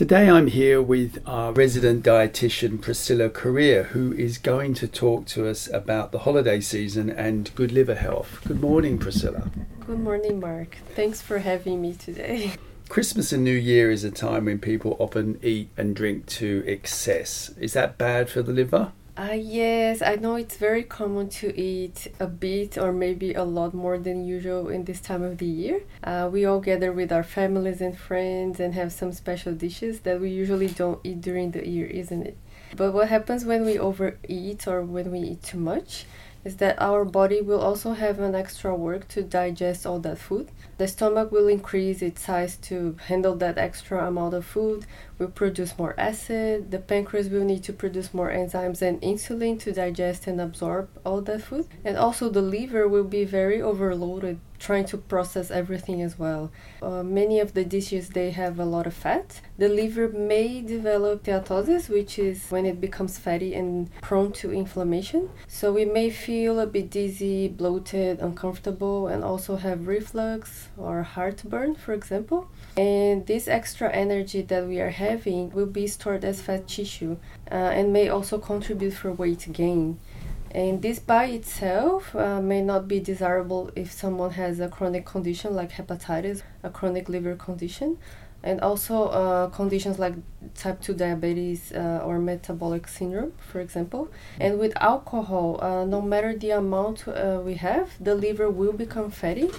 Today I'm here with our resident dietitian Priscilla Correa, who is going to talk to us about the holiday season and good liver health. Good morning, Priscilla. Good morning, Mark. Thanks for having me today. Christmas and New Year is a time when people often eat and drink to excess. Is that bad for the liver? Uh, yes, I know it's very common to eat a bit or maybe a lot more than usual in this time of the year. Uh, we all gather with our families and friends and have some special dishes that we usually don't eat during the year, isn't it? But what happens when we overeat or when we eat too much? Is that our body will also have an extra work to digest all that food. The stomach will increase its size to handle that extra amount of food, will produce more acid. The pancreas will need to produce more enzymes and insulin to digest and absorb all that food. And also, the liver will be very overloaded trying to process everything as well. Uh, many of the dishes they have a lot of fat. The liver may develop steatosis, which is when it becomes fatty and prone to inflammation. So we may feel a bit dizzy, bloated, uncomfortable, and also have reflux or heartburn, for example. And this extra energy that we are having will be stored as fat tissue uh, and may also contribute for weight gain. And this by itself uh, may not be desirable if someone has a chronic condition like hepatitis, a chronic liver condition, and also uh, conditions like type 2 diabetes uh, or metabolic syndrome, for example. And with alcohol, uh, no matter the amount uh, we have, the liver will become fatty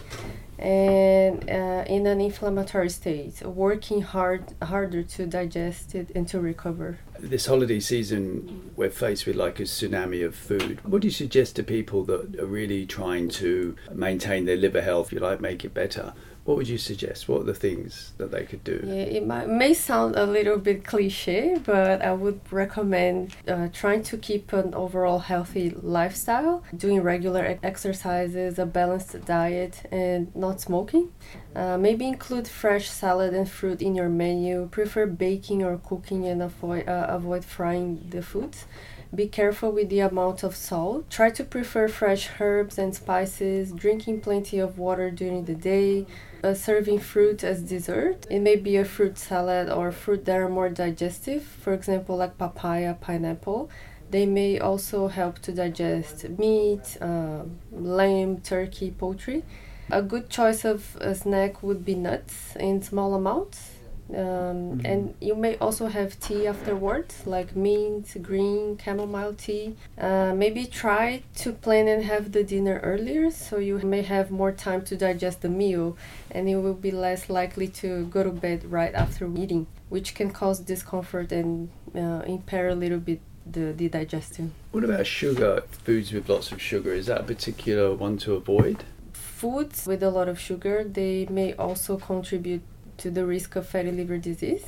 and uh, in an inflammatory state, working hard harder to digest it and to recover. This holiday season, we're faced with like a tsunami of food. What do you suggest to people that are really trying to maintain their liver health, you like, make it better? What would you suggest? What are the things that they could do? Yeah, it might, may sound a little bit cliche, but I would recommend uh, trying to keep an overall healthy lifestyle, doing regular exercises, a balanced diet, and not smoking. Uh, maybe include fresh salad and fruit in your menu. Prefer baking or cooking and avoid uh, avoid frying the foods. Be careful with the amount of salt. Try to prefer fresh herbs and spices. Drinking plenty of water during the day uh, serving fruit as dessert. It may be a fruit salad or fruit that are more digestive, for example, like papaya, pineapple. They may also help to digest meat, uh, lamb, turkey, poultry. A good choice of a snack would be nuts in small amounts um, mm-hmm. And you may also have tea afterwards, like mint, green, chamomile tea. Uh, maybe try to plan and have the dinner earlier so you may have more time to digest the meal and you will be less likely to go to bed right after eating, which can cause discomfort and uh, impair a little bit the, the digestion. What about sugar, foods with lots of sugar? Is that a particular one to avoid? Foods with a lot of sugar, they may also contribute to the risk of fatty liver disease.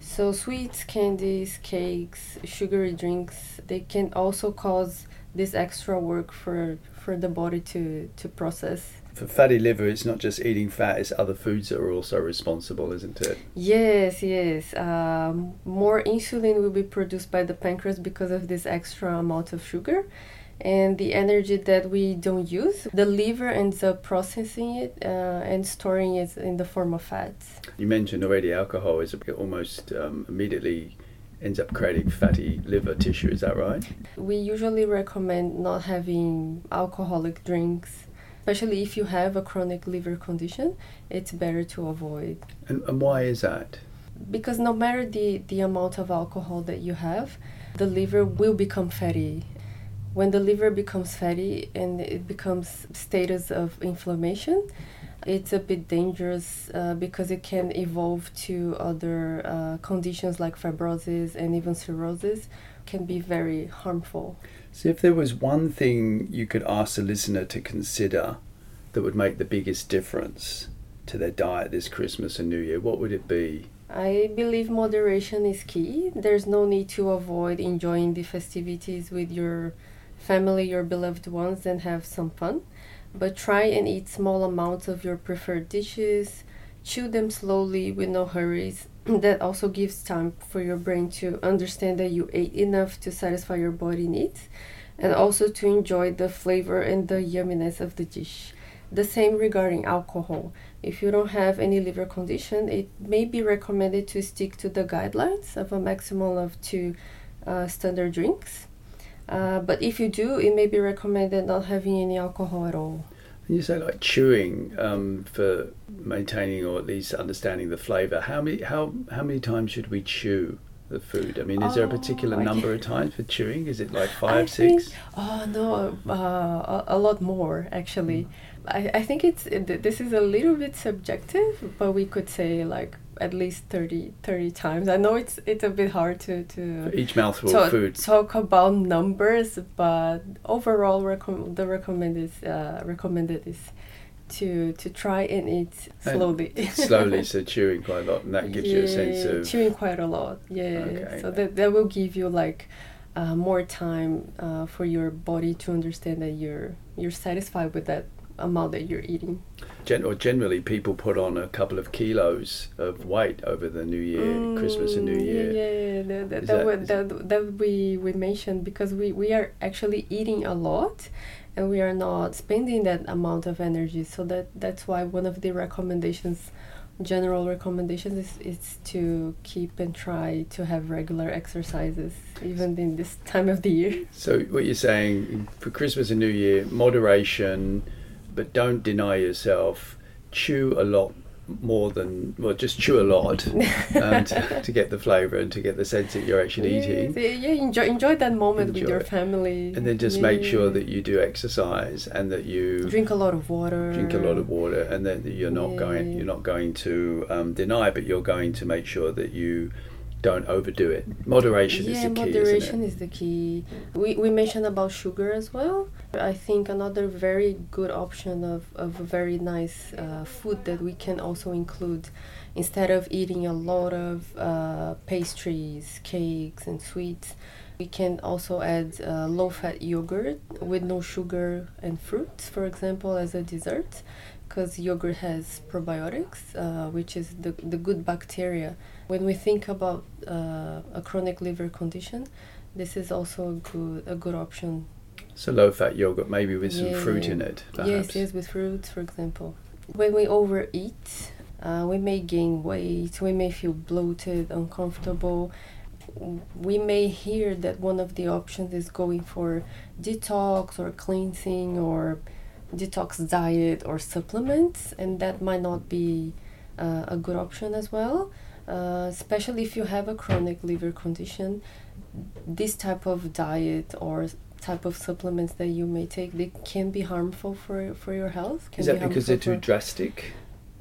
So sweets, candies, cakes, sugary drinks, they can also cause this extra work for for the body to to process. For fatty liver, it's not just eating fat; it's other foods that are also responsible, isn't it? Yes, yes. Um, more insulin will be produced by the pancreas because of this extra amount of sugar, and the energy that we don't use, the liver ends up processing it uh, and storing it in the form of fats. You mentioned already alcohol is almost um, immediately ends up creating fatty liver tissue, is that right? We usually recommend not having alcoholic drinks. Especially if you have a chronic liver condition, it's better to avoid. And, and why is that? Because no matter the, the amount of alcohol that you have, the liver will become fatty when the liver becomes fatty and it becomes status of inflammation it's a bit dangerous uh, because it can evolve to other uh, conditions like fibrosis and even cirrhosis can be very harmful so if there was one thing you could ask a listener to consider that would make the biggest difference to their diet this christmas and new year what would it be I believe moderation is key. There's no need to avoid enjoying the festivities with your family, your beloved ones, and have some fun. But try and eat small amounts of your preferred dishes. Chew them slowly with no hurries. that also gives time for your brain to understand that you ate enough to satisfy your body needs and also to enjoy the flavor and the yumminess of the dish. The same regarding alcohol. if you don't have any liver condition, it may be recommended to stick to the guidelines of a maximum of two uh, standard drinks. Uh, but if you do, it may be recommended not having any alcohol at all. You say like chewing um, for maintaining or at least understanding the flavour. How many how how many times should we chew the food? I mean, is there a particular Oh, number of times for chewing? Is it like I five, think- six? Oh no, uh, a, a lot more actually. I, I think it's it, this is a little bit subjective, but we could say like at least 30, 30 times. I know it's it's a bit hard to to For each mouthful to of food. talk about numbers, but overall recomm- the recommended uh, recommended is to to try and eat And slowly. Slowly, so chewing quite a lot, and that gives you a sense Yeah, of. chewing quite a lot. Yeah, Okay. so that that will give you like uh, more time uh, for your body to understand that you're you're satisfied with that amount that you're eating. Gen- or generally, people put on a couple of kilos of weight over the New Year, Christmas and New Mm, Year. Yeah, yeah, yeah. That, that, that, that- would- that, that we, we mentioned because we, we are actually eating a lot and we are not spending that amount of energy. So that that's why one of the recommendations, general recommendations, is, is to keep and try to have regular exercises even in this time of the year. So what you're saying for Christmas and New Year, moderation, but don't deny yourself. Chew a lot more than well, just chew a lot um, to, to get the flavour and to get the sense that you're actually eating. Yeah, yeah, enjoy enjoy that moment with Enjoy your it. family. And then just make sure that you do exercise and that you drink a lot of water. drink a lot of water, and then you're not going you're not going to um, deny, but you're going to make sure that you don't overdo it. Moderation yeah, is the key, moderation isn't it? is the key. We, we mentioned about sugar as well. I think another very good option of, of a very nice uh, food that we can also include instead of eating a lot of uh, pastries, cakes, and sweets. We can also add uh, low fat yogurt with no sugar and fruits, for example, as a dessert, because yogurt has probiotics, uh, which is the, the good bacteria. When we think about uh, a chronic liver condition, this is also a good a good option. So low fat yogurt, maybe with some Yeah, fruit yeah. in it. Yes, Perhaps. yes, with fruits, for example. When we overeat, uh, we may gain weight, we may feel bloated, uncomfortable. We may hear that one of the options is going for detox or cleansing or detox diet or supplements, and that might not be uh, a good option as well. Uh, especially if you have a chronic liver condition, this type of diet or type of supplements that you may take they can be harmful for for your health. Can Is be that because they're too drastic?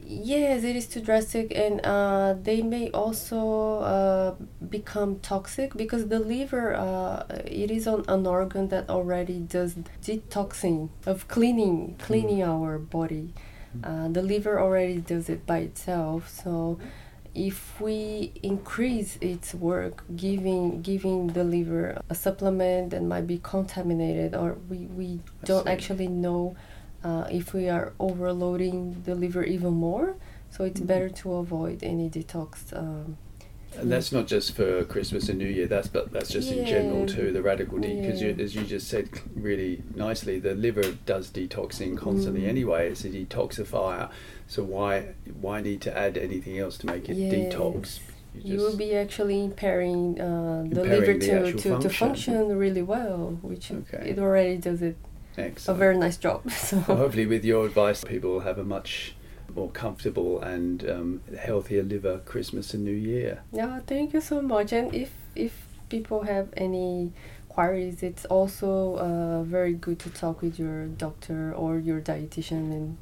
Yes, it is too drastic, and uh, they may also uh, become toxic because the liver, uh, it is on an organ that already does detoxing of cleaning, cleaning our body. Uh, the liver already does it by itself. So, if we increase its work, giving giving the liver a supplement that might be contaminated, or we we I don't see. actually know uh, if we are overloading the liver even more. So it's Mhm. better to avoid any detox. Um, And that's not just for Christmas and New Year. That's but that's just in general too. The radical D because Yeah. as you just said really nicely, the liver does detoxing constantly Mm. anyway. It's a detoxifier. So why why need to add anything else to make it detox? You you will be actually impairing uh, the Impairing liver the to, actual to, to function. function really well, which Okay. it already does it a very nice job. So hopefully, with your advice, people will have a much more comfortable and um, healthier liver Christmas and New Year. Yeah, thank you so much. And if if people have any queries, it's also uh, very good to talk with your doctor or your dietitian and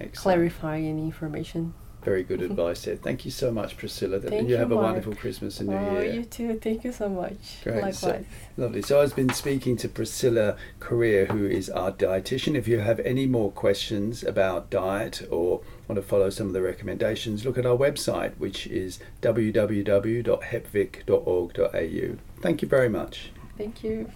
Excellent. clarify any information. Very good advice there. Thank you so much, Priscilla. Thank you you, have a wonderful Christmas and New oh, Year. you too. Thank you so much. Great. So- Lovely. So I've been speaking to Priscilla Correa, who is our dietitian. If you have any more questions about diet or want to follow some of the recommendations, look at our website, which is www.hepvic.org.au. Thank you very much. Thank you.